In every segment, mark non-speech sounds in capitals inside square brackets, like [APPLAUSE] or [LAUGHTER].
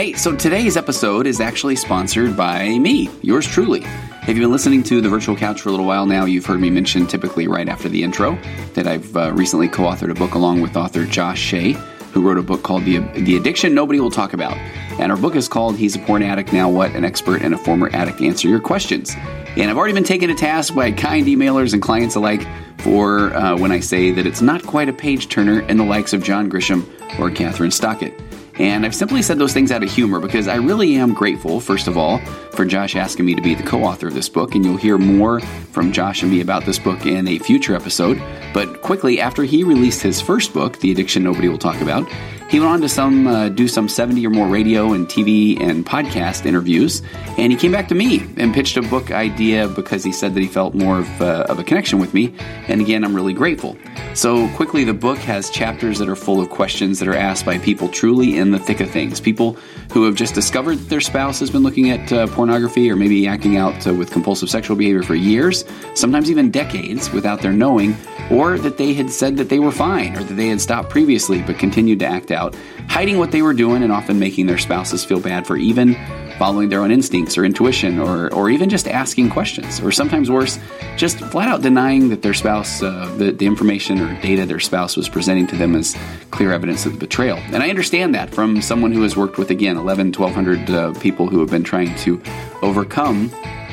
Hey, so today's episode is actually sponsored by me, yours truly. If you've been listening to the Virtual Couch for a little while now, you've heard me mention typically right after the intro that I've uh, recently co authored a book along with author Josh Shea, who wrote a book called the, the Addiction Nobody Will Talk About. And our book is called He's a Porn Addict Now What? An Expert and a Former Addict Answer Your Questions. And I've already been taken to task by kind emailers and clients alike for uh, when I say that it's not quite a page turner in the likes of John Grisham or Kathryn Stockett. And I've simply said those things out of humor because I really am grateful, first of all, for Josh asking me to be the co author of this book. And you'll hear more from Josh and me about this book in a future episode. But quickly, after he released his first book, The Addiction Nobody Will Talk About, he went on to some uh, do some 70 or more radio and TV and podcast interviews, and he came back to me and pitched a book idea because he said that he felt more of, uh, of a connection with me. And again, I'm really grateful. So quickly, the book has chapters that are full of questions that are asked by people truly in the thick of things. People who have just discovered that their spouse has been looking at uh, pornography or maybe acting out uh, with compulsive sexual behavior for years, sometimes even decades, without their knowing, or that they had said that they were fine or that they had stopped previously but continued to act out, hiding what they were doing and often making their spouses feel bad for even following their own instincts or intuition or, or even just asking questions or sometimes worse just flat out denying that their spouse uh, the, the information or data their spouse was presenting to them as clear evidence of the betrayal. And i understand that from someone who has worked with again 11 1200 uh, people who have been trying to overcome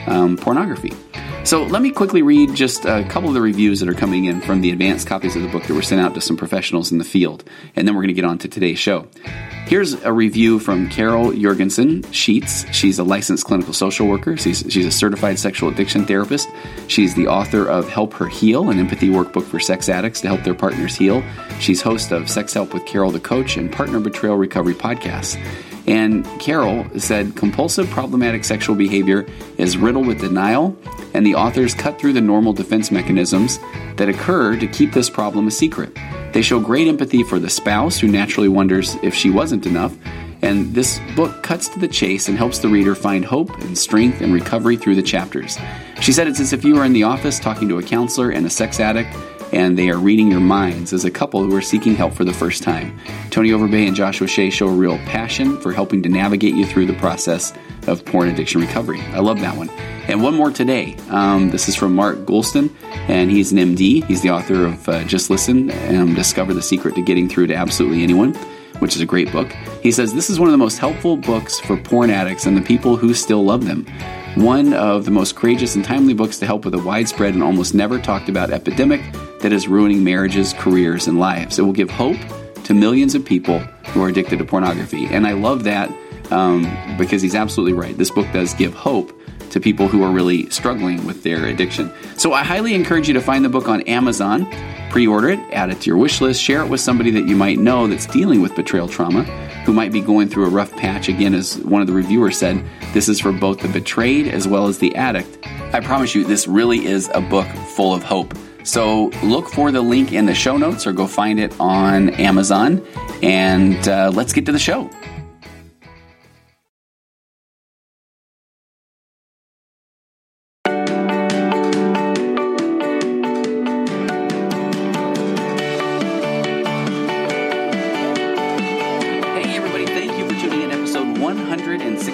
um, pornography so let me quickly read just a couple of the reviews that are coming in from the advanced copies of the book that were sent out to some professionals in the field, and then we're going to get on to today's show. Here's a review from Carol Juergensen Sheets. She's a licensed clinical social worker. She's, she's a certified sexual addiction therapist. She's the author of Help Her Heal, an empathy workbook for sex addicts to help their partners heal. She's host of Sex Help with Carol the Coach and Partner Betrayal Recovery podcasts. And Carol said compulsive problematic sexual behavior is riddled with denial, and the authors cut through the normal defense mechanisms that occur to keep this problem a secret. They show great empathy for the spouse who naturally wonders if she wasn't enough, and this book cuts to the chase and helps the reader find hope and strength and recovery through the chapters. She said it's as if you were in the office talking to a counselor and a sex addict and they are reading your minds as a couple who are seeking help for the first time. Tony Overbay and Joshua Shea show a real passion for helping to navigate you through the process of porn addiction recovery. I love that one. And one more today. Um, this is from Mark Goulston, and he's an MD. He's the author of uh, Just Listen and Discover the Secret to Getting Through to Absolutely Anyone, which is a great book. He says this is one of the most helpful books for porn addicts and the people who still love them one of the most courageous and timely books to help with a widespread and almost never talked about epidemic that is ruining marriages, careers, and lives. It will give hope to millions of people who are addicted to pornography. And I love that um, because he's absolutely right. This book does give hope to people who are really struggling with their addiction. So I highly encourage you to find the book on Amazon, pre order it, add it to your wish list, share it with somebody that you might know that's dealing with betrayal trauma, who might be going through a rough patch. Again, as one of the reviewers said, this is for both the betrayed as well as the addict. I promise you, this really is a book full of hope. So look for the link in the show notes or go find it on Amazon. And uh, let's get to the show.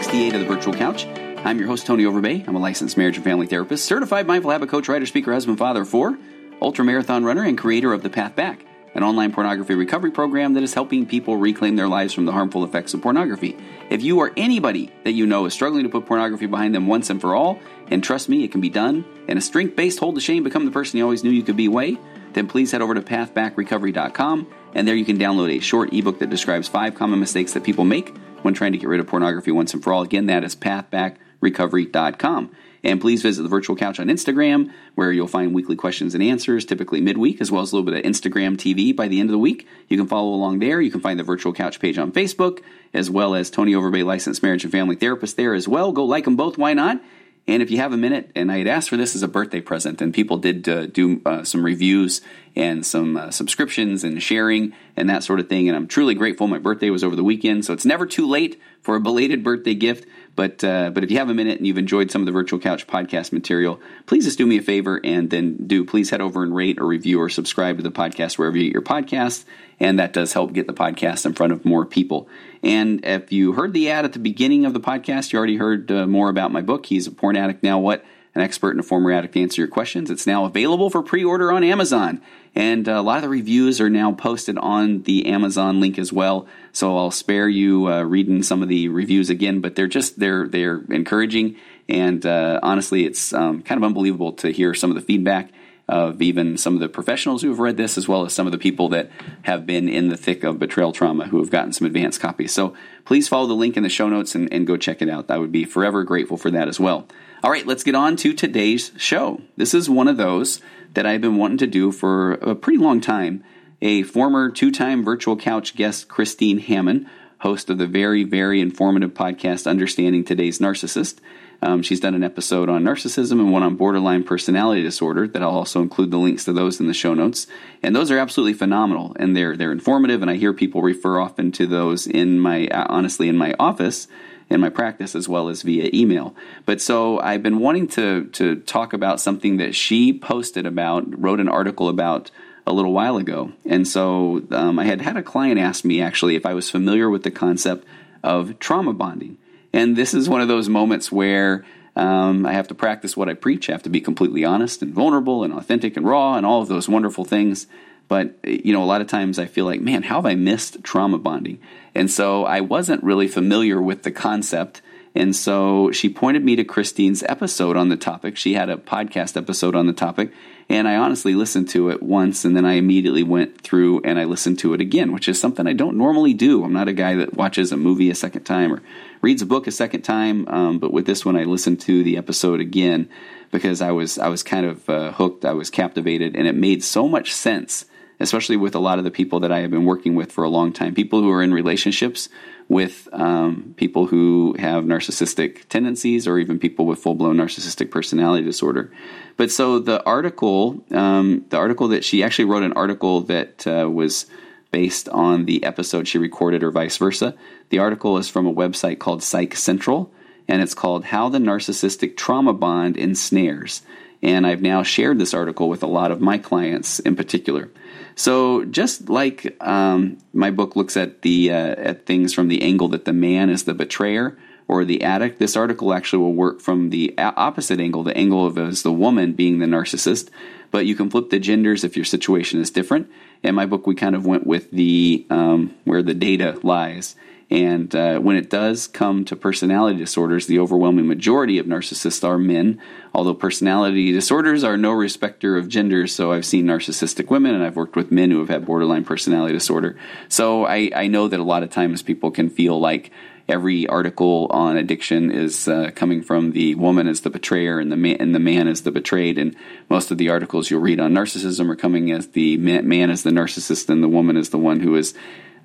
168 of the Virtual Couch. I'm your host, Tony Overbay. I'm a licensed marriage and family therapist, certified mindful habit coach, writer, speaker, husband, father four, ultra marathon runner, and creator of The Path Back, an online pornography recovery program that is helping people reclaim their lives from the harmful effects of pornography. If you or anybody that you know is struggling to put pornography behind them once and for all, and trust me, it can be done, in a strength based hold the shame, become the person you always knew you could be way, then please head over to pathbackrecovery.com and there you can download a short ebook that describes five common mistakes that people make when trying to get rid of pornography once and for all. Again, that is pathbackrecovery.com. And please visit the Virtual Couch on Instagram, where you'll find weekly questions and answers, typically midweek, as well as a little bit of Instagram TV by the end of the week. You can follow along there. You can find the Virtual Couch page on Facebook, as well as Tony Overbay, licensed marriage and family therapist there as well. Go like them both, why not? And if you have a minute, and I had asked for this as a birthday present, and people did uh, do uh, some reviews and some uh, subscriptions and sharing and that sort of thing. And I'm truly grateful. My birthday was over the weekend, so it's never too late for a belated birthday gift. But uh, but if you have a minute and you've enjoyed some of the Virtual Couch podcast material, please just do me a favor and then do please head over and rate or review or subscribe to the podcast wherever you get your podcasts, and that does help get the podcast in front of more people. And if you heard the ad at the beginning of the podcast, you already heard uh, more about my book. He's a porn addict now. What? An expert and a former addict to answer your questions. It's now available for pre-order on Amazon. And uh, a lot of the reviews are now posted on the Amazon link as well. So I'll spare you uh, reading some of the reviews again, but they're just they're they're encouraging. And uh, honestly, it's um, kind of unbelievable to hear some of the feedback of even some of the professionals who have read this, as well as some of the people that have been in the thick of betrayal trauma who have gotten some advanced copies. So please follow the link in the show notes and, and go check it out. I would be forever grateful for that as well. All right, let's get on to today's show. This is one of those that I've been wanting to do for a pretty long time. A former two time virtual couch guest, Christine Hammond, host of the very, very informative podcast, Understanding Today's Narcissist. Um, she's done an episode on narcissism and one on borderline personality disorder that I'll also include the links to those in the show notes. And those are absolutely phenomenal and they're they're informative and I hear people refer often to those in my honestly in my office in my practice as well as via email. But so I've been wanting to to talk about something that she posted about, wrote an article about a little while ago. And so um, I had had a client ask me actually if I was familiar with the concept of trauma bonding. And this is one of those moments where um, I have to practice what I preach. I have to be completely honest and vulnerable and authentic and raw and all of those wonderful things. But, you know, a lot of times I feel like, man, how have I missed trauma bonding? And so I wasn't really familiar with the concept. And so she pointed me to Christine's episode on the topic. She had a podcast episode on the topic. And I honestly listened to it once and then I immediately went through and I listened to it again, which is something I don't normally do. I'm not a guy that watches a movie a second time or reads a book a second time. Um, but with this one, I listened to the episode again because I was I was kind of uh, hooked. I was captivated, and it made so much sense especially with a lot of the people that I have been working with for a long time. People who are in relationships with um, people who have narcissistic tendencies or even people with full blown narcissistic personality disorder. But so the article, um, the article that she actually wrote an article that uh, was based on the episode she recorded or vice versa. The article is from a website called Psych Central and it's called How the Narcissistic Trauma Bond Ensnares. And I've now shared this article with a lot of my clients in particular. So just like um, my book looks at the uh, at things from the angle that the man is the betrayer or the addict, this article actually will work from the opposite angle, the angle of as the woman being the narcissist. But you can flip the genders if your situation is different. In my book, we kind of went with the um, where the data lies. And uh, when it does come to personality disorders, the overwhelming majority of narcissists are men, although personality disorders are no respecter of genders. So I've seen narcissistic women and I've worked with men who have had borderline personality disorder. So I, I know that a lot of times people can feel like every article on addiction is uh, coming from the woman as the betrayer and the man and the man as the betrayed and most of the articles you'll read on narcissism are coming as the man, man as the narcissist and the woman is the one who is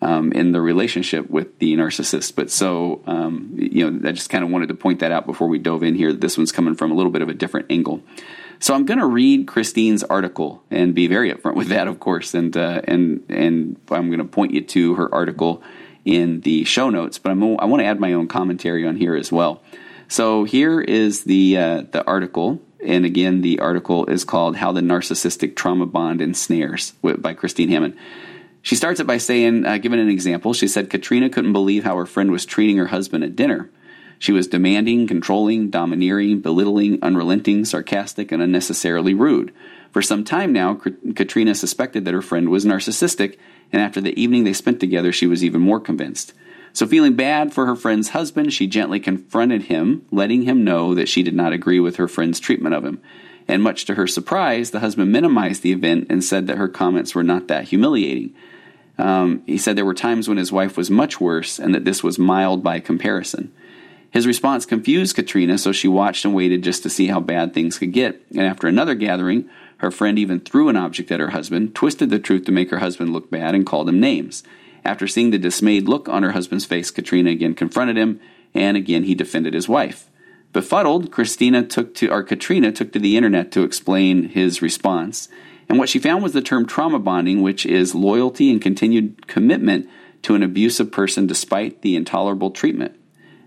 um, in the relationship with the narcissist. But so, um, you know, I just kind of wanted to point that out before we dove in here. This one's coming from a little bit of a different angle. So I'm going to read Christine's article and be very upfront with that, of course, and uh, and and I'm going to point you to her article in the show notes. But I'm, I want to add my own commentary on here as well. So here is the uh, the article, and again, the article is called "How the Narcissistic Trauma Bond Ensnares" by Christine Hammond. She starts it by saying, uh, giving an example, she said Katrina couldn't believe how her friend was treating her husband at dinner. She was demanding, controlling, domineering, belittling, unrelenting, sarcastic, and unnecessarily rude. For some time now, Katrina suspected that her friend was narcissistic, and after the evening they spent together, she was even more convinced. So, feeling bad for her friend's husband, she gently confronted him, letting him know that she did not agree with her friend's treatment of him. And much to her surprise, the husband minimized the event and said that her comments were not that humiliating. Um, he said there were times when his wife was much worse and that this was mild by comparison. His response confused Katrina, so she watched and waited just to see how bad things could get. And after another gathering, her friend even threw an object at her husband, twisted the truth to make her husband look bad, and called him names. After seeing the dismayed look on her husband's face, Katrina again confronted him, and again he defended his wife. Befuddled, Christina took to or Katrina took to the internet to explain his response. And what she found was the term trauma bonding, which is loyalty and continued commitment to an abusive person despite the intolerable treatment.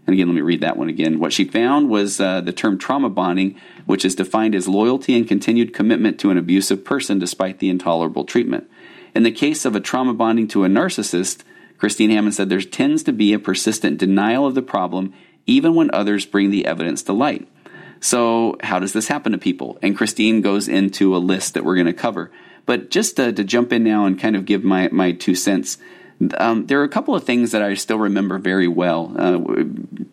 And again, let me read that one again. What she found was uh, the term trauma bonding, which is defined as loyalty and continued commitment to an abusive person despite the intolerable treatment. In the case of a trauma bonding to a narcissist, Christine Hammond said there tends to be a persistent denial of the problem even when others bring the evidence to light. So, how does this happen to people? And Christine goes into a list that we're going to cover. But just to, to, jump in now and kind of give my, my two cents, um, there are a couple of things that I still remember very well, uh,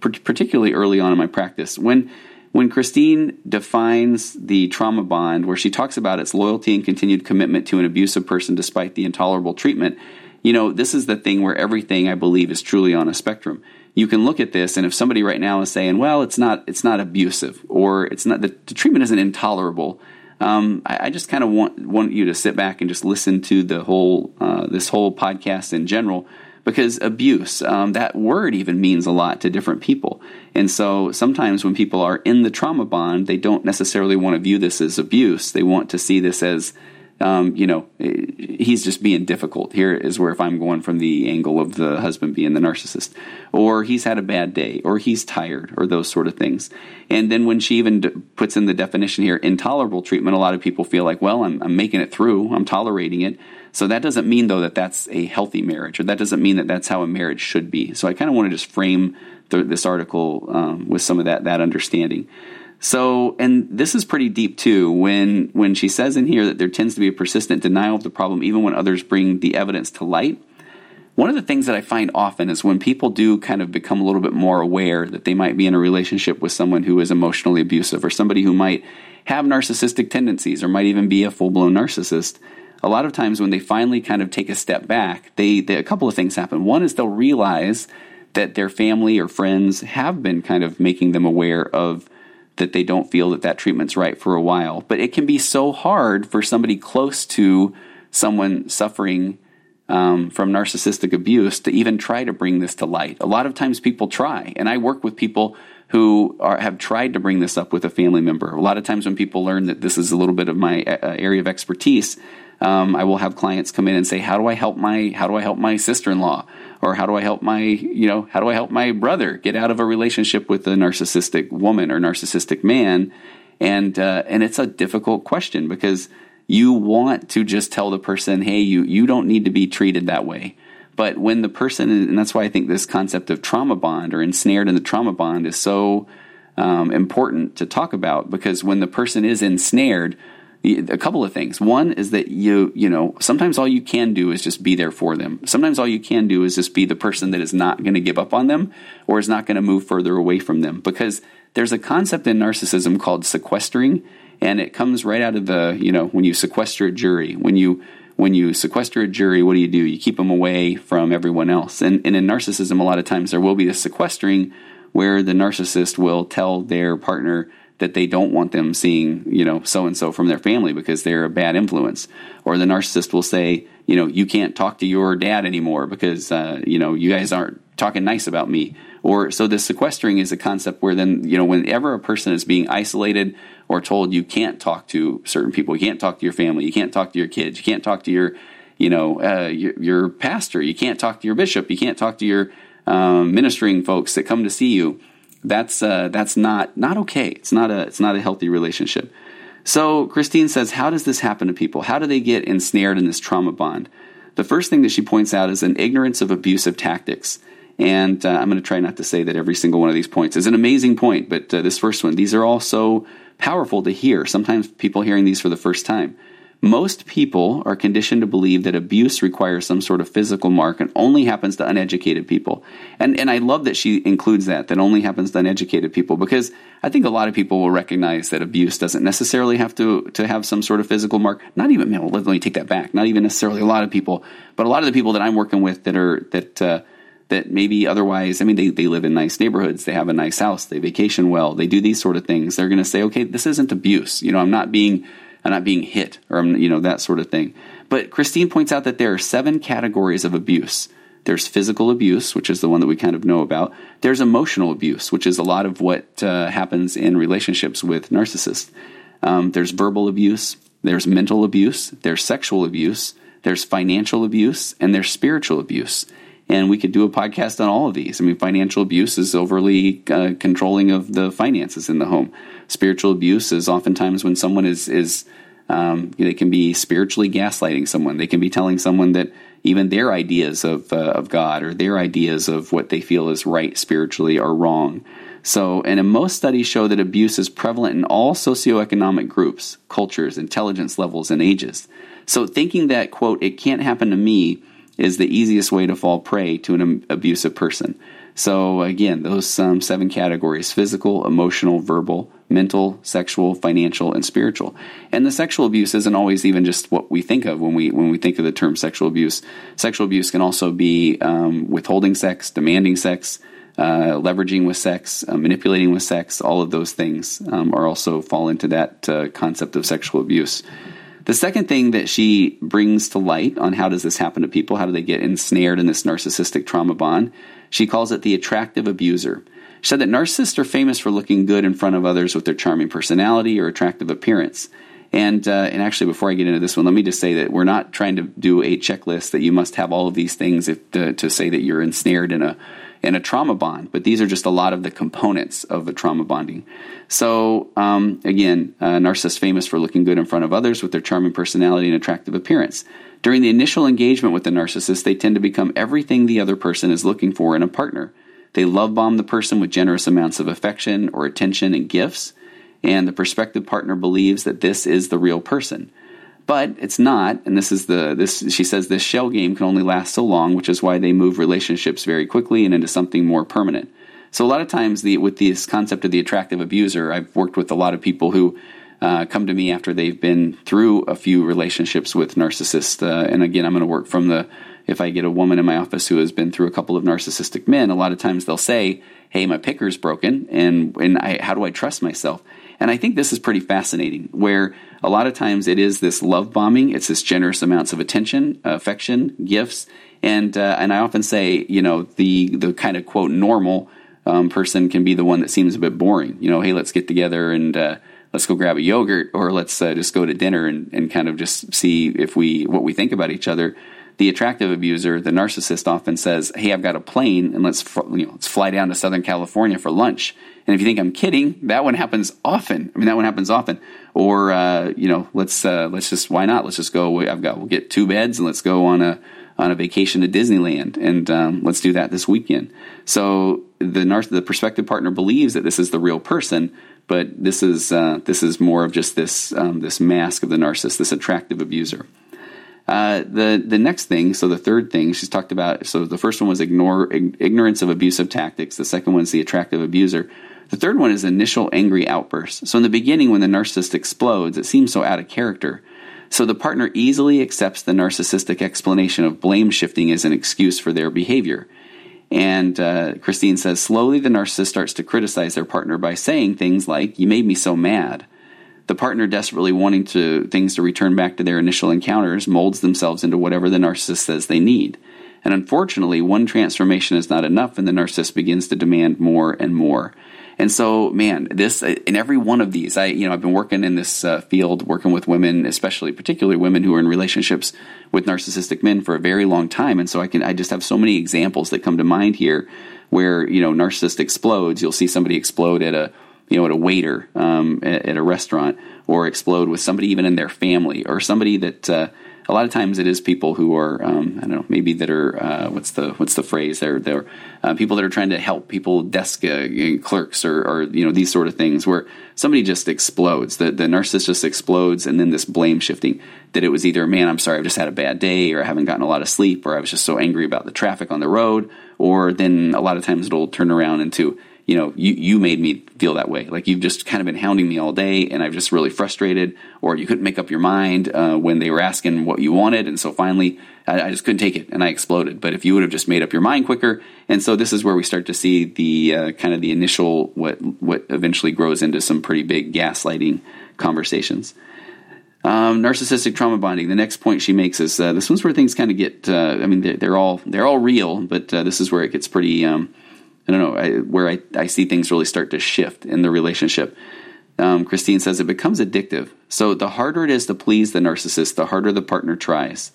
particularly early on in my practice. When when Christine defines the trauma bond, where she talks about its loyalty and continued commitment to an abusive person despite the intolerable treatment, you know, this is the thing where everything I believe is truly on a spectrum. You can look at this, and if somebody right now is saying, "Well, it's not, it's not abusive," or "It's not the, the treatment isn't intolerable," um, I, I, just kind of want want you to sit back and just listen to the whole uh, this whole podcast in general because abuse um, that word even means a lot to different people. And so sometimes when people are in the trauma bond they don't necessarily want to view this as abuse. They want to see this as um, you know, he's just being difficult. Here is where if I'm going from the angle of the husband being the narcissist, or he's had a bad day, or he's tired, or those sort of things. And then when she even d- puts in the definition here, intolerable treatment, a lot of people feel like, well, I'm, I'm making it through, I'm tolerating it. So that doesn't mean though that that's a healthy marriage, or that doesn't mean that that's how a marriage should be. So I kind of want to just frame this article um, with some of that that understanding. So, and this is pretty deep too. When when she says in here that there tends to be a persistent denial of the problem, even when others bring the evidence to light. One of the things that I find often is when people do kind of become a little bit more aware that they might be in a relationship with someone who is emotionally abusive or somebody who might have narcissistic tendencies or might even be a full blown narcissist. A lot of times when they finally kind of take a step back, they, they a couple of things happen. One is they'll realize that their family or friends have been kind of making them aware of that they don't feel that that treatment's right for a while. But it can be so hard for somebody close to someone suffering um, from narcissistic abuse to even try to bring this to light. A lot of times people try, and I work with people who are, have tried to bring this up with a family member. A lot of times when people learn that this is a little bit of my uh, area of expertise, um, I will have clients come in and say, "How do I help my How do I help my sister in law?" or how do I help my, you know, how do I help my brother get out of a relationship with a narcissistic woman or narcissistic man? And uh, and it's a difficult question because you want to just tell the person, hey, you you don't need to be treated that way. But when the person, and that's why I think this concept of trauma bond or ensnared in the trauma bond is so um, important to talk about because when the person is ensnared, a couple of things. One is that you, you know, sometimes all you can do is just be there for them. Sometimes all you can do is just be the person that is not going to give up on them or is not going to move further away from them because there's a concept in narcissism called sequestering and it comes right out of the, you know, when you sequester a jury, when you when you sequester a jury, what do you do? You keep them away from everyone else. And, and in narcissism, a lot of times there will be this sequestering where the narcissist will tell their partner, that they don't want them seeing, you know, so and so from their family because they're a bad influence. Or the narcissist will say, you know, you can't talk to your dad anymore because, uh, you know, you guys aren't talking nice about me. Or so the sequestering is a concept where then, you know, whenever a person is being isolated or told you can't talk to certain people, you can't talk to your family, you can't talk to your kids, you can't talk to your, you know, uh, your, your, pastor, you can't talk to your bishop, you can't talk to your um, ministering folks that come to see you that's uh, that's not not okay. It's not a it's not a healthy relationship. So Christine says, how does this happen to people? How do they get ensnared in this trauma bond? The first thing that she points out is an ignorance of abusive tactics. And uh, I'm going to try not to say that every single one of these points is an amazing point, but uh, this first one, these are all so powerful to hear. Sometimes people hearing these for the first time. Most people are conditioned to believe that abuse requires some sort of physical mark and only happens to uneducated people. And and I love that she includes that that only happens to uneducated people because I think a lot of people will recognize that abuse doesn't necessarily have to to have some sort of physical mark. Not even man, well, let me take that back. Not even necessarily a lot of people, but a lot of the people that I'm working with that are that uh, that maybe otherwise, I mean, they, they live in nice neighborhoods, they have a nice house, they vacation well, they do these sort of things. They're going to say, okay, this isn't abuse. You know, I'm not being I'm not being hit or you know that sort of thing. But Christine points out that there are seven categories of abuse. There's physical abuse, which is the one that we kind of know about. There's emotional abuse, which is a lot of what uh, happens in relationships with narcissists. Um, there's verbal abuse. There's mental abuse. There's sexual abuse. There's financial abuse, and there's spiritual abuse. And we could do a podcast on all of these. I mean, financial abuse is overly uh, controlling of the finances in the home. Spiritual abuse is oftentimes when someone is is um, they can be spiritually gaslighting someone. They can be telling someone that even their ideas of uh, of God or their ideas of what they feel is right spiritually are wrong. So, and most studies show that abuse is prevalent in all socioeconomic groups, cultures, intelligence levels, and ages. So, thinking that quote it can't happen to me is the easiest way to fall prey to an abusive person. So, again, those um, seven categories physical, emotional, verbal, mental, sexual, financial, and spiritual. And the sexual abuse isn't always even just what we think of when we, when we think of the term sexual abuse. Sexual abuse can also be um, withholding sex, demanding sex, uh, leveraging with sex, uh, manipulating with sex, all of those things um, are also fall into that uh, concept of sexual abuse. The second thing that she brings to light on how does this happen to people, how do they get ensnared in this narcissistic trauma bond, she calls it the attractive abuser. She said that narcissists are famous for looking good in front of others with their charming personality or attractive appearance. And uh, and actually, before I get into this one, let me just say that we're not trying to do a checklist that you must have all of these things if, to, to say that you're ensnared in a in a trauma bond, but these are just a lot of the components of the trauma bonding. So, um, again, uh, narcissists famous for looking good in front of others with their charming personality and attractive appearance. During the initial engagement with the narcissist, they tend to become everything the other person is looking for in a partner. They love bomb the person with generous amounts of affection or attention and gifts, and the prospective partner believes that this is the real person. But it's not, and this is the this she says this shell game can only last so long, which is why they move relationships very quickly and into something more permanent. So a lot of times, the with this concept of the attractive abuser, I've worked with a lot of people who uh, come to me after they've been through a few relationships with narcissists. Uh, and again, I'm going to work from the if I get a woman in my office who has been through a couple of narcissistic men, a lot of times they'll say, "Hey, my picker's broken, and and I, how do I trust myself?" And I think this is pretty fascinating, where a lot of times it is this love bombing, it's this generous amounts of attention, affection, gifts, and uh, and I often say, you know, the the kind of quote normal um, person can be the one that seems a bit boring. You know, hey, let's get together and uh, let's go grab a yogurt, or let's uh, just go to dinner and, and kind of just see if we what we think about each other the attractive abuser, the narcissist, often says, "Hey, I've got a plane, and let's you know, let's fly down to Southern California for lunch." And if you think I'm kidding, that one happens often. I mean, that one happens often. Or uh, you know, let's uh, let's just why not? Let's just go. Away. I've got we'll get two beds and let's go on a on a vacation to Disneyland, and um, let's do that this weekend. So the narc- the prospective partner believes that this is the real person, but this is uh, this is more of just this um, this mask of the narcissist, this attractive abuser. Uh, the the next thing, so the third thing she's talked about. So the first one was ignore ignorance of abusive tactics. The second one is the attractive abuser. The third one is initial angry outbursts. So in the beginning, when the narcissist explodes, it seems so out of character. So the partner easily accepts the narcissistic explanation of blame shifting as an excuse for their behavior. And uh, Christine says, slowly the narcissist starts to criticize their partner by saying things like, "You made me so mad." the partner desperately wanting to things to return back to their initial encounters molds themselves into whatever the narcissist says they need. And unfortunately, one transformation is not enough, and the narcissist begins to demand more and more. And so, man, this in every one of these, I you know I've been working in this uh, field, working with women, especially particularly women who are in relationships with narcissistic men for a very long time. And so I can I just have so many examples that come to mind here, where you know narcissist explodes. You'll see somebody explode at a you know, at a waiter um, at, at, a restaurant, or explode with somebody even in their family, or somebody that uh, a lot of times it is people who are um, I don't know maybe that are uh, what's the what's the phrase? They're they're uh, people that are trying to help people desk uh, clerks or, or you know these sort of things where somebody just explodes the the narcissist just explodes and then this blame shifting that it was either man I'm sorry I've just had a bad day or I haven't gotten a lot of sleep or I was just so angry about the traffic on the road or then a lot of times it'll turn around into you know, you, you made me feel that way. Like you've just kind of been hounding me all day and I've just really frustrated, or you couldn't make up your mind uh, when they were asking what you wanted. And so finally, I, I, just couldn't take it and I exploded. But if you would have just made up your mind quicker, and so this is where we start to see the uh, kind of the initial, what, what eventually grows into some pretty big gaslighting conversations. Um, narcissistic trauma bonding. The next point she makes is uh, this one's where things kind of get. Uh, I mean, they're, they're, all they're all real, but uh, this is where it gets pretty um, I don't know, I, where I, I see things really start to shift in the relationship. Um, Christine says it becomes addictive. So the harder it is to please the narcissist, the harder the partner tries.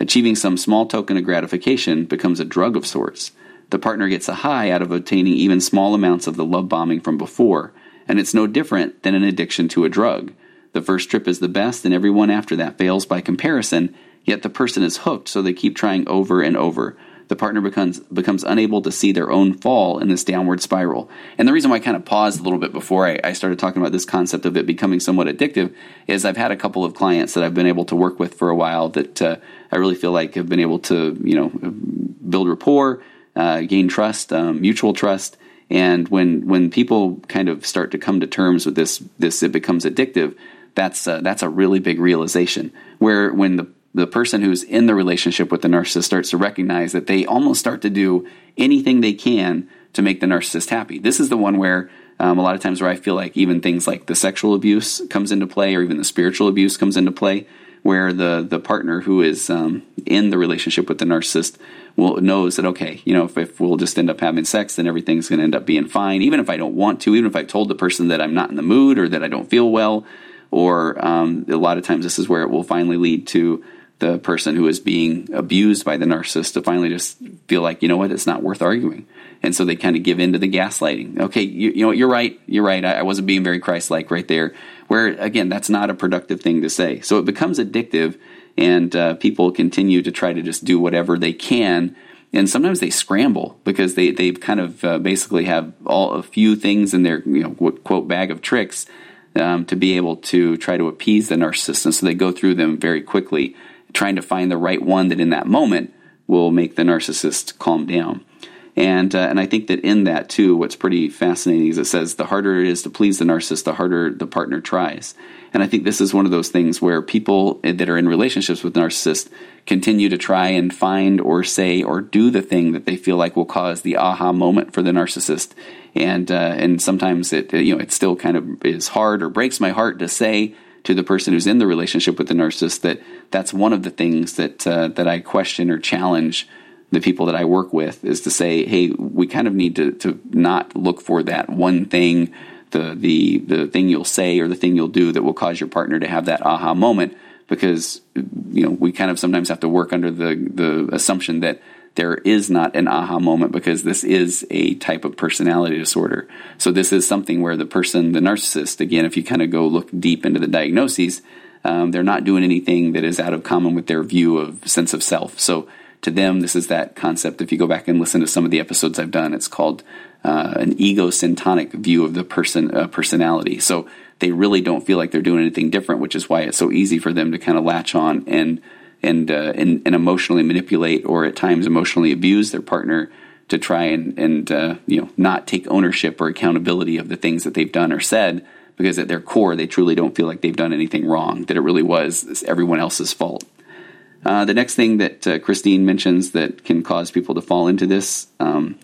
Achieving some small token of gratification becomes a drug of sorts. The partner gets a high out of obtaining even small amounts of the love bombing from before, and it's no different than an addiction to a drug. The first trip is the best, and everyone after that fails by comparison, yet the person is hooked, so they keep trying over and over the partner becomes becomes unable to see their own fall in this downward spiral. And the reason why I kind of paused a little bit before I, I started talking about this concept of it becoming somewhat addictive is I've had a couple of clients that I've been able to work with for a while that uh, I really feel like have been able to you know build rapport, uh, gain trust, um, mutual trust. And when when people kind of start to come to terms with this, this it becomes addictive. That's uh, that's a really big realization. Where when the the person who's in the relationship with the narcissist starts to recognize that they almost start to do anything they can to make the narcissist happy. This is the one where um, a lot of times where I feel like even things like the sexual abuse comes into play, or even the spiritual abuse comes into play, where the the partner who is um, in the relationship with the narcissist will knows that okay, you know, if, if we'll just end up having sex, then everything's going to end up being fine. Even if I don't want to, even if I've told the person that I'm not in the mood or that I don't feel well, or um, a lot of times this is where it will finally lead to the person who is being abused by the narcissist to finally just feel like, you know what, it's not worth arguing. And so they kind of give in to the gaslighting. Okay, you, you know, you're right, you're right. I, I wasn't being very Christ like right there. Where, again, that's not a productive thing to say. So it becomes addictive, and uh, people continue to try to just do whatever they can. And sometimes they scramble because they, they kind of uh, basically have all a few things in their you know quote bag of tricks um, to be able to try to appease the narcissist. And so they go through them very quickly trying to find the right one that in that moment will make the narcissist calm down. And, uh, and I think that in that too, what's pretty fascinating is it says the harder it is to please the narcissist, the harder the partner tries. And I think this is one of those things where people that are in relationships with narcissists continue to try and find or say or do the thing that they feel like will cause the aha moment for the narcissist. And uh, and sometimes it you know it still kind of is hard or breaks my heart to say to the person who's in the relationship with the narcissist that that's one of the things that uh, that I question or challenge the people that I work with is to say, hey, we kind of need to to not look for that one thing, the the the thing you'll say or the thing you'll do that will cause your partner to have that aha moment because you know we kind of sometimes have to work under the the assumption that there is not an aha moment because this is a type of personality disorder. So this is something where the person, the narcissist, again, if you kind of go look deep into the diagnoses, um, they're not doing anything that is out of common with their view of sense of self. So to them, this is that concept. If you go back and listen to some of the episodes I've done, it's called uh, an egocentric view of the person uh, personality. So they really don't feel like they're doing anything different, which is why it's so easy for them to kind of latch on and and, uh, and, and emotionally manipulate or at times emotionally abuse their partner to try and and uh, you know not take ownership or accountability of the things that they've done or said because at their core they truly don't feel like they've done anything wrong that it really was everyone else's fault. Uh, the next thing that uh, Christine mentions that can cause people to fall into this um,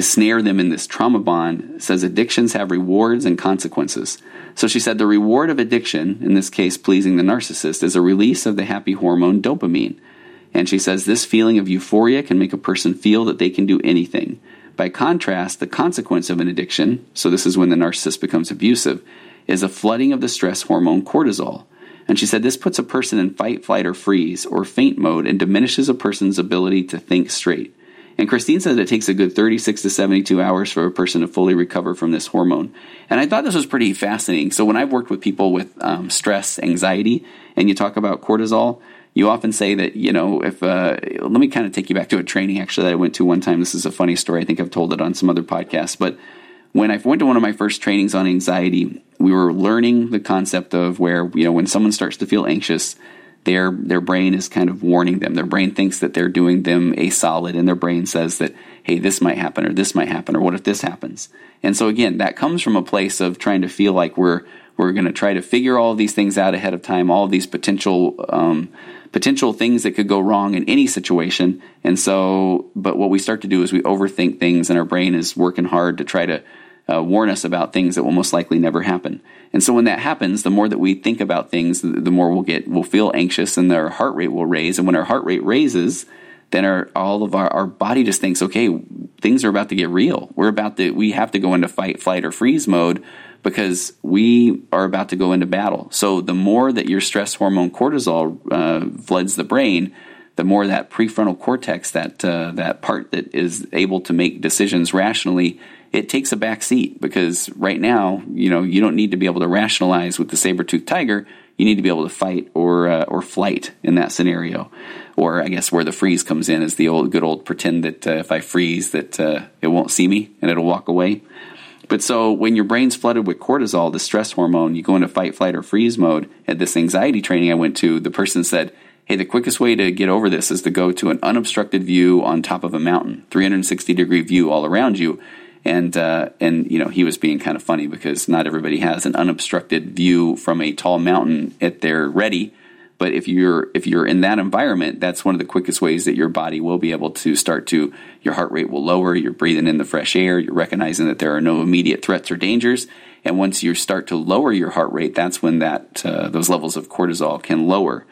snare them in this trauma bond. Says addictions have rewards and consequences. So she said the reward of addiction, in this case pleasing the narcissist, is a release of the happy hormone dopamine. And she says this feeling of euphoria can make a person feel that they can do anything. By contrast, the consequence of an addiction, so this is when the narcissist becomes abusive, is a flooding of the stress hormone cortisol. And she said this puts a person in fight, flight, or freeze, or faint mode, and diminishes a person's ability to think straight. And Christine said it takes a good 36 to 72 hours for a person to fully recover from this hormone. And I thought this was pretty fascinating. So when I've worked with people with um, stress, anxiety, and you talk about cortisol, you often say that, you know, if, uh, let me kind of take you back to a training actually that I went to one time. This is a funny story. I think I've told it on some other podcasts. But when I went to one of my first trainings on anxiety, we were learning the concept of where, you know, when someone starts to feel anxious, their their brain is kind of warning them. Their brain thinks that they're doing them a solid, and their brain says that, hey, this might happen, or this might happen, or what if this happens? And so again, that comes from a place of trying to feel like we're we're going to try to figure all of these things out ahead of time, all of these potential um, potential things that could go wrong in any situation. And so, but what we start to do is we overthink things, and our brain is working hard to try to uh, warn us about things that will most likely never happen. And so when that happens, the more that we think about things, the more we'll get, we'll feel anxious and our heart rate will raise. And when our heart rate raises, then our, all of our, our body just thinks, okay, things are about to get real. We're about to, we have to go into fight, flight, or freeze mode because we are about to go into battle. So the more that your stress hormone cortisol uh, floods the brain, the more that prefrontal cortex, that uh, that part that is able to make decisions rationally, it takes a back seat because right now, you know, you don't need to be able to rationalize with the saber-toothed tiger. You need to be able to fight or uh, or flight in that scenario, or I guess where the freeze comes in is the old good old pretend that uh, if I freeze that uh, it won't see me and it'll walk away. But so when your brain's flooded with cortisol, the stress hormone, you go into fight, flight, or freeze mode. At this anxiety training I went to, the person said, Hey, the quickest way to get over this is to go to an unobstructed view on top of a mountain, 360 degree view all around you. And, uh, and, you know, he was being kind of funny because not everybody has an unobstructed view from a tall mountain at their ready. But if you're if you're in that environment, that's one of the quickest ways that your body will be able to start to your heart rate will lower. You're breathing in the fresh air. You're recognizing that there are no immediate threats or dangers. And once you start to lower your heart rate, that's when that uh, those levels of cortisol can lower.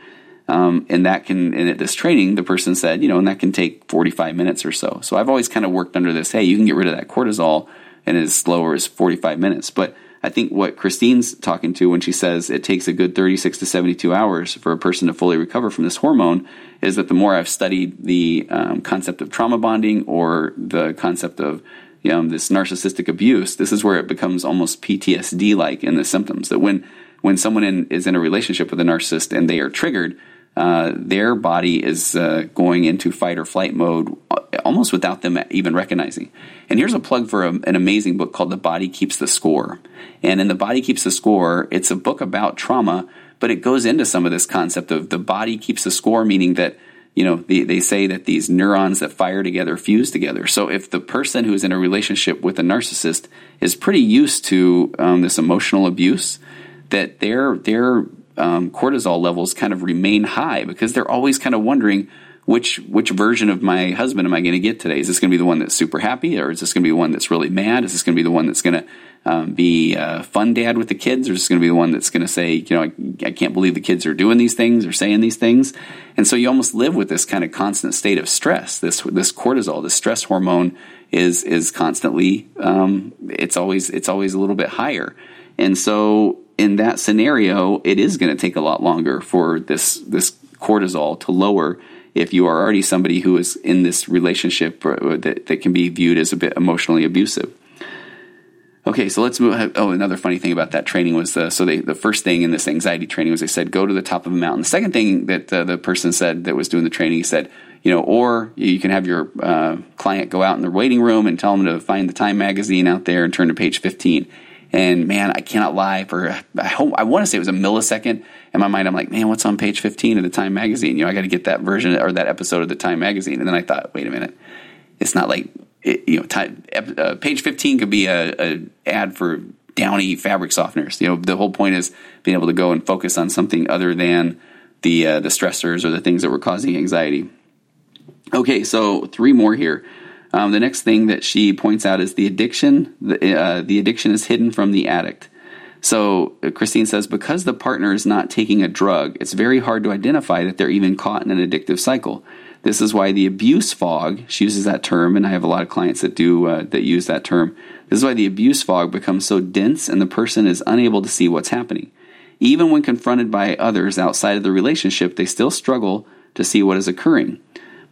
Um, and that can, and at this training, the person said, you know, and that can take 45 minutes or so. So I've always kind of worked under this, hey, you can get rid of that cortisol in as low as 45 minutes. But I think what Christine's talking to when she says it takes a good 36 to 72 hours for a person to fully recover from this hormone is that the more I've studied the um, concept of trauma bonding or the concept of you know, this narcissistic abuse, this is where it becomes almost PTSD like in the symptoms. That when when someone in, is in a relationship with a narcissist and they are triggered, uh, their body is uh, going into fight or flight mode uh, almost without them even recognizing. And here's a plug for a, an amazing book called The Body Keeps the Score. And in The Body Keeps the Score, it's a book about trauma, but it goes into some of this concept of the body keeps the score, meaning that you know they, they say that these neurons that fire together fuse together so if the person who's in a relationship with a narcissist is pretty used to um, this emotional abuse that their their um, cortisol levels kind of remain high because they're always kind of wondering which which version of my husband am I going to get today? Is this going to be the one that's super happy, or is this going to be the one that's really mad? Is this going to be the one that's going to um, be a fun dad with the kids, or is this going to be the one that's going to say, you know, I, I, can't believe the kids are doing these things or saying these things? And so you almost live with this kind of constant state of stress. This this cortisol, this stress hormone, is is constantly um, it's always it's always a little bit higher, and so in that scenario, it is going to take a lot longer for this this cortisol to lower if you are already somebody who is in this relationship that, that can be viewed as a bit emotionally abusive. Okay, so let's move. Oh, another funny thing about that training was the, so they, the first thing in this anxiety training was they said go to the top of a mountain. The second thing that uh, the person said that was doing the training said, you know, or you can have your uh, client go out in the waiting room and tell them to find the Time magazine out there and turn to page fifteen. And man, I cannot lie for I hope I want to say it was a millisecond. In my mind, I'm like, man, what's on page 15 of the Time magazine? You know, I got to get that version or that episode of the Time magazine. And then I thought, wait a minute, it's not like it, you know, time, uh, page 15 could be a, a ad for Downy fabric softeners. You know, the whole point is being able to go and focus on something other than the uh, the stressors or the things that were causing anxiety. Okay, so three more here. Um, the next thing that she points out is the addiction. The, uh, the addiction is hidden from the addict. So uh, Christine says because the partner is not taking a drug, it's very hard to identify that they're even caught in an addictive cycle. This is why the abuse fog. She uses that term, and I have a lot of clients that do uh, that use that term. This is why the abuse fog becomes so dense, and the person is unable to see what's happening. Even when confronted by others outside of the relationship, they still struggle to see what is occurring.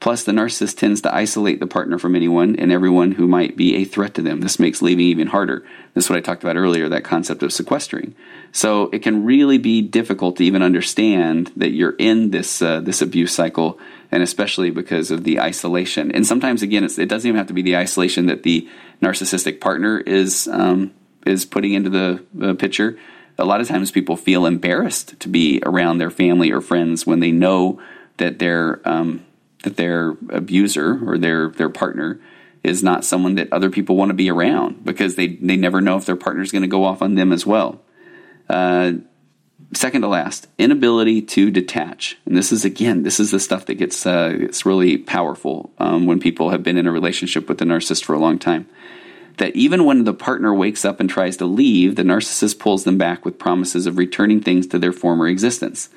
Plus, the narcissist tends to isolate the partner from anyone and everyone who might be a threat to them. This makes leaving even harder. This is what I talked about earlier, that concept of sequestering. So it can really be difficult to even understand that you're in this uh, this abuse cycle, and especially because of the isolation. And sometimes, again, it doesn't even have to be the isolation that the narcissistic partner is um, is putting into the, the picture. A lot of times, people feel embarrassed to be around their family or friends when they know that they're um, that their abuser or their their partner is not someone that other people want to be around because they they never know if their partner is going to go off on them as well. Uh, second to last, inability to detach, and this is again this is the stuff that gets uh, it's really powerful um, when people have been in a relationship with a narcissist for a long time. That even when the partner wakes up and tries to leave, the narcissist pulls them back with promises of returning things to their former existence.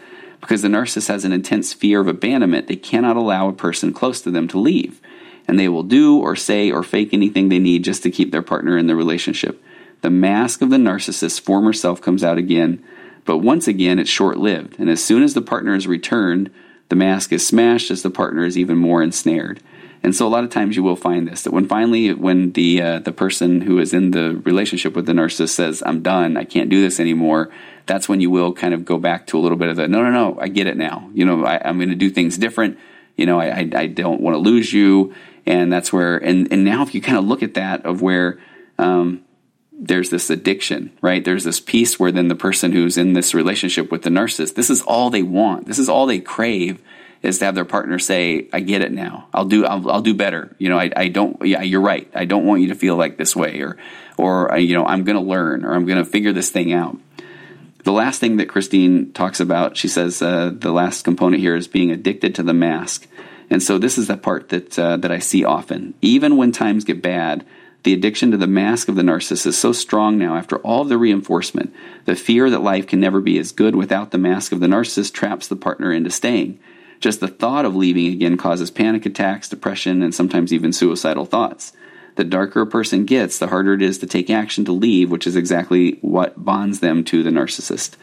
Because the narcissist has an intense fear of abandonment, they cannot allow a person close to them to leave. And they will do or say or fake anything they need just to keep their partner in the relationship. the mask of the narcissist's former self comes out again, but once again it's short lived. And as soon as the partner is returned, the mask is smashed as the partner is even more ensnared. And so a lot of times you will find this that when finally when the uh, the person who is in the relationship with the narcissist says I'm done, I can't do this anymore, that's when you will kind of go back to a little bit of the no no no I get it now. You know I, am going to do things different. You know I, I, I don't want to lose you, and that's where and and now if you kind of look at that of where um, there's this addiction, right? There's this piece where then the person who's in this relationship with the narcissist, this is all they want. This is all they crave is to have their partner say, "I get it now. I'll do. I'll, I'll do better. You know, I, I don't. Yeah, you're right. I don't want you to feel like this way, or, or uh, you know, I'm going to learn, or I'm going to figure this thing out." The last thing that Christine talks about, she says, uh, the last component here is being addicted to the mask, and so this is the part that uh, that I see often. Even when times get bad, the addiction to the mask of the narcissist is so strong now after all the reinforcement. The fear that life can never be as good without the mask of the narcissist traps the partner into staying. Just the thought of leaving again causes panic attacks, depression, and sometimes even suicidal thoughts. The darker a person gets, the harder it is to take action to leave, which is exactly what bonds them to the narcissist.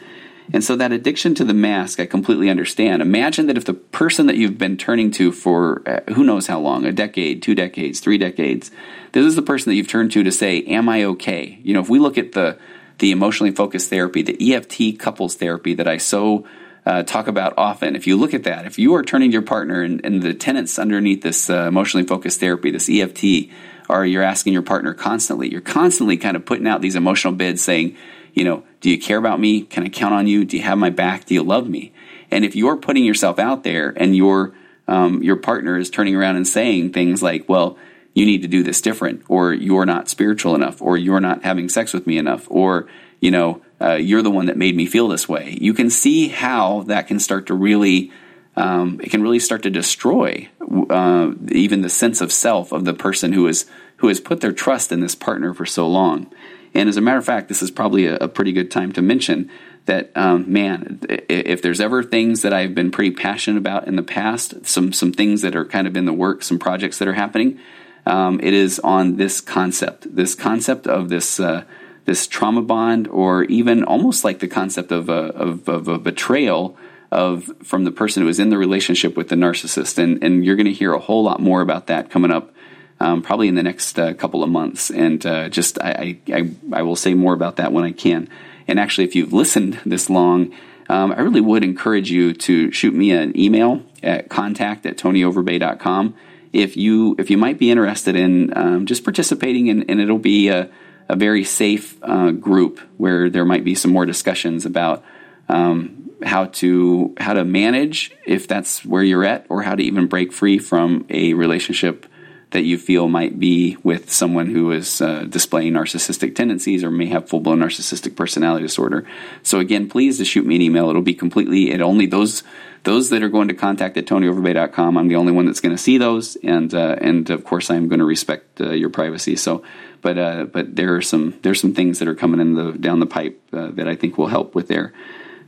And so that addiction to the mask, I completely understand. Imagine that if the person that you've been turning to for uh, who knows how long, a decade, two decades, three decades, this is the person that you've turned to to say, Am I okay? You know, if we look at the, the emotionally focused therapy, the EFT couples therapy that I so uh, talk about often. If you look at that, if you are turning to your partner and, and the tenants underneath this uh, emotionally focused therapy, this EFT, or you're asking your partner constantly, you're constantly kind of putting out these emotional bids saying, you know, do you care about me? Can I count on you? Do you have my back? Do you love me? And if you're putting yourself out there and your um, your partner is turning around and saying things like, well, you need to do this different, or you're not spiritual enough, or you're not having sex with me enough, or you know, uh, you're the one that made me feel this way. You can see how that can start to really, um, it can really start to destroy uh, even the sense of self of the person who is who has put their trust in this partner for so long. And as a matter of fact, this is probably a, a pretty good time to mention that, um, man, if there's ever things that I've been pretty passionate about in the past, some some things that are kind of in the work, some projects that are happening, um, it is on this concept, this concept of this. Uh, this trauma bond, or even almost like the concept of a, of, of a betrayal of from the person who is in the relationship with the narcissist. And, and you're going to hear a whole lot more about that coming up. Um, probably in the next uh, couple of months, and uh, just I, I, I will say more about that when I can. And actually, if you've listened this long, um, I really would encourage you to shoot me an email at contact at tonyoverbay.com if you if you might be interested in um, just participating, and, and it'll be a, a very safe uh, group where there might be some more discussions about um, how to how to manage if that's where you're at, or how to even break free from a relationship that you feel might be with someone who is uh, displaying narcissistic tendencies or may have full blown narcissistic personality disorder. So again, please just shoot me an email. It'll be completely it only those those that are going to contact at tonyoverbay.com. I'm the only one that's going to see those, and uh, and of course I'm going to respect uh, your privacy. So but uh, but there are some there's some things that are coming in the down the pipe uh, that I think will help with there.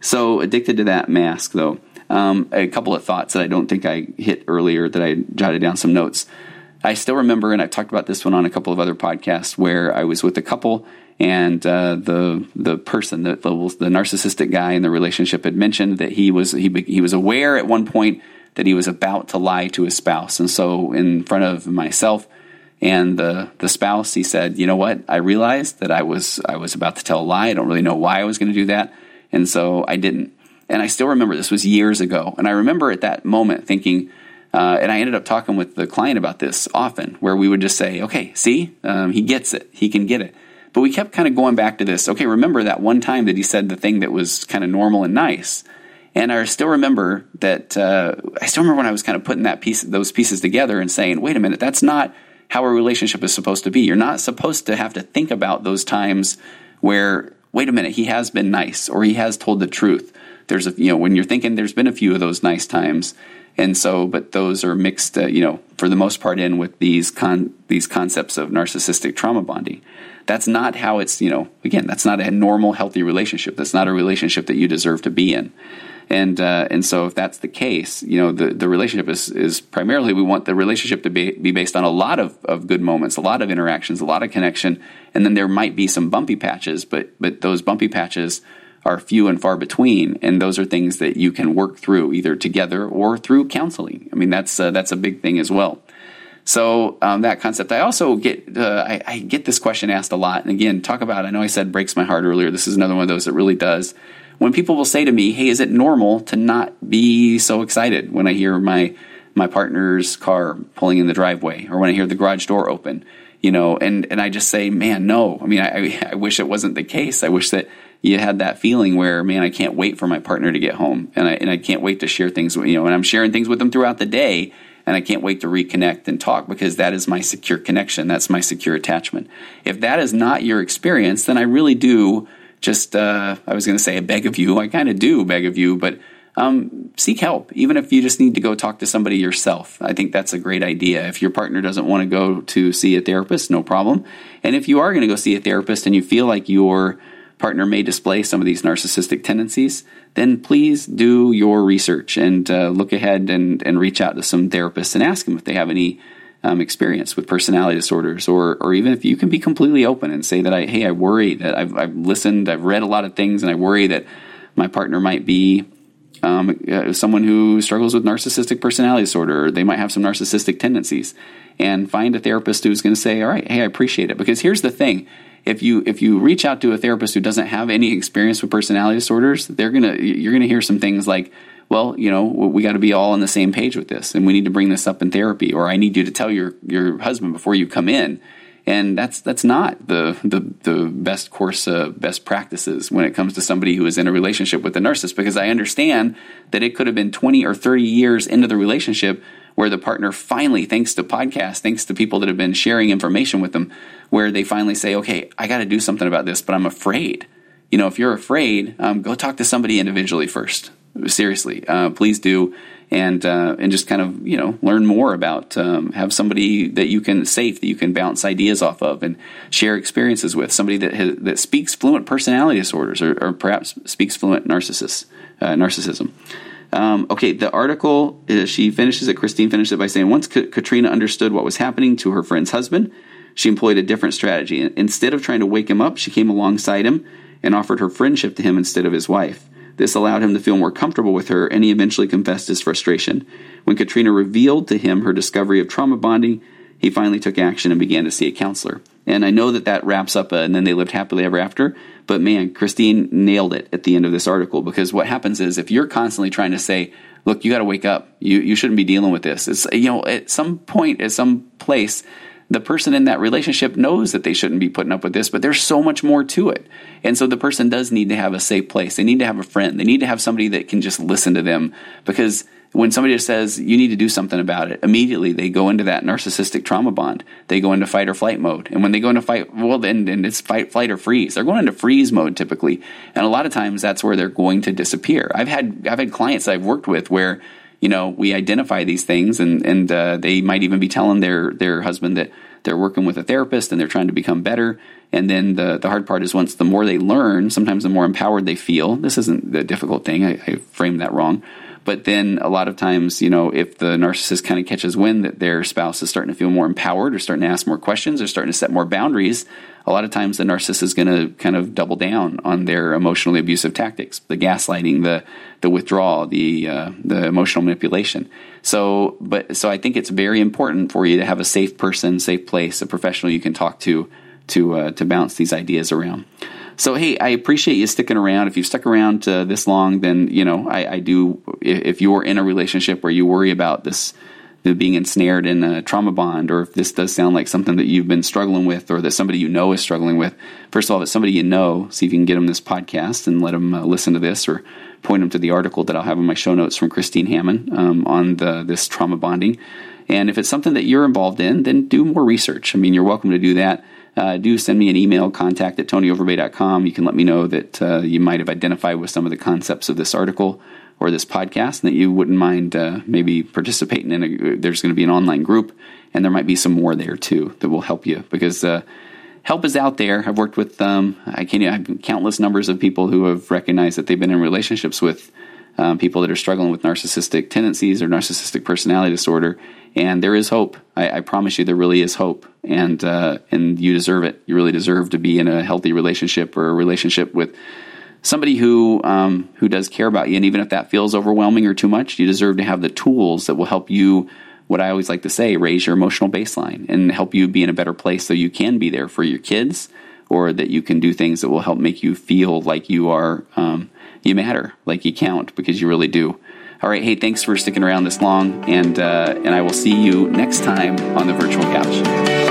So addicted to that mask though. Um, a couple of thoughts that I don't think I hit earlier that I jotted down some notes. I still remember, and I've talked about this one on a couple of other podcasts, where I was with a couple and uh, the the person, that the, the narcissistic guy in the relationship, had mentioned that he was he he was aware at one point that he was about to lie to his spouse, and so in front of myself and the the spouse he said, "You know what? I realized that I was I was about to tell a lie. I don't really know why I was going to do that, and so I didn't." And I still remember this was years ago, and I remember at that moment thinking. Uh, and I ended up talking with the client about this often, where we would just say, "Okay, see, um, he gets it. He can get it." But we kept kind of going back to this. Okay, remember that one time that he said the thing that was kind of normal and nice, and I still remember that. Uh, I still remember when I was kind of putting that piece, those pieces together, and saying, "Wait a minute, that's not how a relationship is supposed to be. You're not supposed to have to think about those times where, wait a minute, he has been nice or he has told the truth. There's a, you know, when you're thinking there's been a few of those nice times. And so, but those are mixed, uh, you know, for the most part in with these con- these concepts of narcissistic trauma bonding. That's not how it's, you know, again, that's not a normal, healthy relationship. That's not a relationship that you deserve to be in. And uh, and so if that's the case, you know, the, the relationship is, is primarily we want the relationship to be, be based on a lot of, of good moments, a lot of interactions, a lot of connection, and then there might be some bumpy patches, but but those bumpy patches are few and far between, and those are things that you can work through either together or through counseling. I mean, that's uh, that's a big thing as well. So um, that concept, I also get uh, I, I, get this question asked a lot, and again, talk about. I know I said breaks my heart earlier. This is another one of those that really does. When people will say to me, "Hey, is it normal to not be so excited when I hear my my partner's car pulling in the driveway, or when I hear the garage door open?" You know, and and I just say, "Man, no. I mean, I, [LAUGHS] I wish it wasn't the case. I wish that you had that feeling where, man, I can't wait for my partner to get home, and I and I can't wait to share things. With, you know, and I'm sharing things with them throughout the day, and I can't wait to reconnect and talk because that is my secure connection. That's my secure attachment. If that is not your experience, then I really do just. Uh, I was going to say, I beg of you. I kind of do beg of you, but. Um, seek help, even if you just need to go talk to somebody yourself. I think that's a great idea. If your partner doesn't want to go to see a therapist, no problem. And if you are going to go see a therapist and you feel like you're partner may display some of these narcissistic tendencies, then please do your research and uh, look ahead and, and reach out to some therapists and ask them if they have any um, experience with personality disorders, or or even if you can be completely open and say that I hey I worry that I've, I've listened, I've read a lot of things, and I worry that my partner might be um, uh, someone who struggles with narcissistic personality disorder, or they might have some narcissistic tendencies, and find a therapist who's going to say, all right, hey, I appreciate it, because here's the thing if you if you reach out to a therapist who doesn't have any experience with personality disorders, they're gonna you're gonna hear some things like, well, you know, we got to be all on the same page with this, and we need to bring this up in therapy, or I need you to tell your your husband before you come in, and that's that's not the the the best course uh, best practices when it comes to somebody who is in a relationship with a narcissist, because I understand that it could have been twenty or thirty years into the relationship where the partner finally, thanks to podcasts, thanks to people that have been sharing information with them, where they finally say, okay, I got to do something about this, but I'm afraid. You know, if you're afraid, um, go talk to somebody individually first. Seriously, uh, please do, and uh, and just kind of you know learn more about um, have somebody that you can safe that you can bounce ideas off of and share experiences with somebody that has, that speaks fluent personality disorders or, or perhaps speaks fluent narcissist uh, narcissism. Um, okay, the article, uh, she finishes it, Christine finishes it by saying, once Katrina understood what was happening to her friend's husband, she employed a different strategy. Instead of trying to wake him up, she came alongside him and offered her friendship to him instead of his wife. This allowed him to feel more comfortable with her, and he eventually confessed his frustration. When Katrina revealed to him her discovery of trauma bonding, he finally took action and began to see a counselor. And I know that that wraps up, uh, and then they lived happily ever after. But man, Christine nailed it at the end of this article because what happens is if you're constantly trying to say, "Look, you got to wake up. You you shouldn't be dealing with this." It's you know at some point, at some place, the person in that relationship knows that they shouldn't be putting up with this, but there's so much more to it. And so the person does need to have a safe place. They need to have a friend. They need to have somebody that can just listen to them because when somebody says you need to do something about it, immediately they go into that narcissistic trauma bond. They go into fight or flight mode. And when they go into fight, well, then, then it's fight, flight, or freeze. They're going into freeze mode typically. And a lot of times that's where they're going to disappear. I've had, I've had clients I've worked with where, you know, we identify these things and, and, uh, they might even be telling their, their husband that they're working with a therapist and they're trying to become better. And then the, the hard part is once the more they learn, sometimes the more empowered they feel. This isn't the difficult thing. I, I framed that wrong but then a lot of times, you know, if the narcissist kind of catches wind that their spouse is starting to feel more empowered or starting to ask more questions or starting to set more boundaries, a lot of times the narcissist is going to kind of double down on their emotionally abusive tactics, the gaslighting, the the withdrawal, the uh, the emotional manipulation. So, but so I think it's very important for you to have a safe person, safe place, a professional you can talk to to uh, to bounce these ideas around. So hey, I appreciate you sticking around. If you've stuck around uh, this long, then you know I, I do. If you're in a relationship where you worry about this being ensnared in a trauma bond, or if this does sound like something that you've been struggling with, or that somebody you know is struggling with, first of all, if it's somebody you know, see if you can get them this podcast and let them uh, listen to this, or point them to the article that I'll have in my show notes from Christine Hammond um, on the, this trauma bonding. And if it's something that you're involved in, then do more research. I mean, you're welcome to do that uh, do send me an email, contact at tonyoverbay.com. You can let me know that uh, you might have identified with some of the concepts of this article or this podcast and that you wouldn't mind uh, maybe participating in a, there's going to be an online group and there might be some more there too that will help you because uh, help is out there. I've worked with um, I have countless numbers of people who have recognized that they've been in relationships with um, people that are struggling with narcissistic tendencies or narcissistic personality disorder. And there is hope. I, I promise you, there really is hope, and uh, and you deserve it. You really deserve to be in a healthy relationship or a relationship with somebody who um, who does care about you. And even if that feels overwhelming or too much, you deserve to have the tools that will help you. What I always like to say: raise your emotional baseline and help you be in a better place, so you can be there for your kids, or that you can do things that will help make you feel like you are um, you matter, like you count, because you really do. All right, hey, thanks for sticking around this long, and uh, and I will see you next time on the virtual couch.